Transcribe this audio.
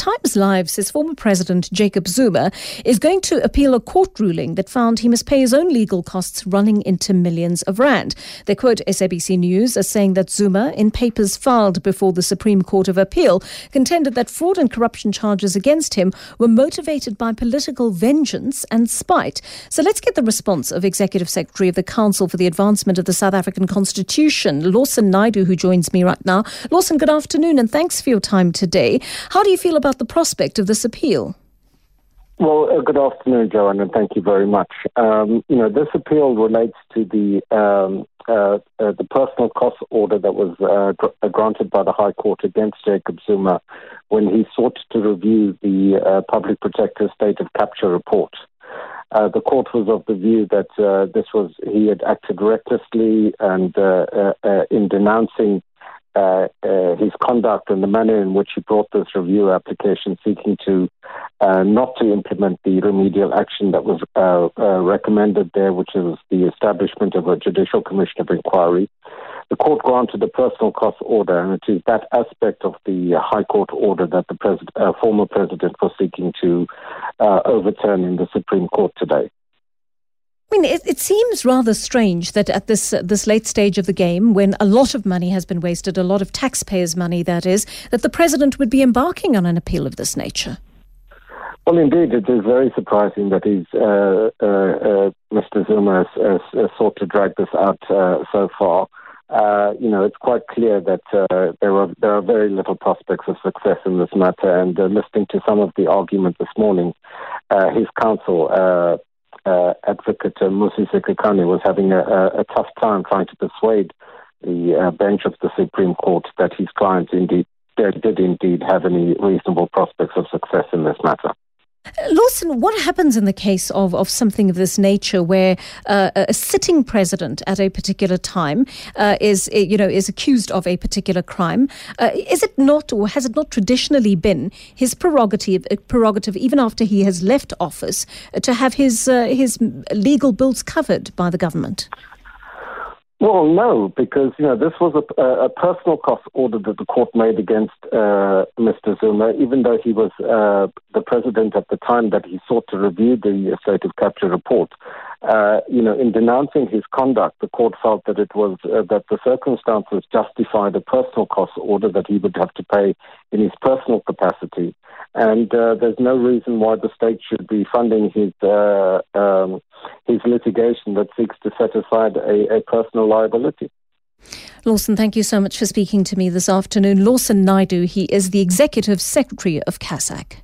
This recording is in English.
Times Live says former President Jacob Zuma is going to appeal a court ruling that found he must pay his own legal costs running into millions of rand. They quote SABC News as saying that Zuma, in papers filed before the Supreme Court of Appeal, contended that fraud and corruption charges against him were motivated by political vengeance and spite. So let's get the response of Executive Secretary of the Council for the Advancement of the South African Constitution, Lawson Naidoo, who joins me right now. Lawson, good afternoon and thanks for your time today. How do you feel about the prospect of this appeal? Well, uh, good afternoon, Joanne, and thank you very much. Um, you know, this appeal relates to the um, uh, uh, the personal cost order that was uh, gr- uh, granted by the High Court against Jacob Zuma when he sought to review the uh, Public Protector's State of Capture report. the court was of the view that this was he had acted recklessly and in denouncing uh, uh, his conduct and the manner in which he brought this review application seeking to uh, not to implement the remedial action that was uh, uh, recommended there, which is the establishment of a judicial commission of inquiry. The court granted a personal cost order, and it is that aspect of the High Court order that the president, uh, former president was seeking to overturn in the Supreme Court today. It, it, seems rather strange that at this uh, this late stage of the game, when a lot of money has been wasted, a lot of taxpayers' money, that is, that the president would be embarking on an appeal of this nature. Well, indeed, it is very surprising that he's uh, uh, uh Mr. Zuma has, has, sought to drag this out uh, so far. Uh, you know, it's quite clear that there are there are very little prospects of success in this matter. And listening to some of the argument this morning, his counsel uh, advocate uh, Musi was having a, a, tough time trying to persuade the uh, bench of the Supreme Court that his clients indeed did indeed have any reasonable prospects of success in this matter. Lawson, what happens in the case of, of something of this nature where uh, a sitting president at a particular time uh, is, eh, you know, is accused of a particular crime? Uh, is it not, or has it not traditionally been his prerogative, uh, prerogative even after he has left office, to have his, uh, his legal bills covered by the government? Well, no, because you know this was a, a personal cost order that the court made against uh, Mr. Zuma, even though he was uh, the president at the time that he sought to review the state of capture report. Uh, you know, in denouncing his conduct, the court felt that it was uh, that the circumstances justified a personal cost order that he would have to pay in his personal capacity, and uh, there's no reason why the state should be funding his uh, um, his litigation that seeks to set aside a, a personal liability. Lawson, thank you so much for speaking to me this afternoon. Lawson Naidoo, he is the Executive Secretary of CASAC.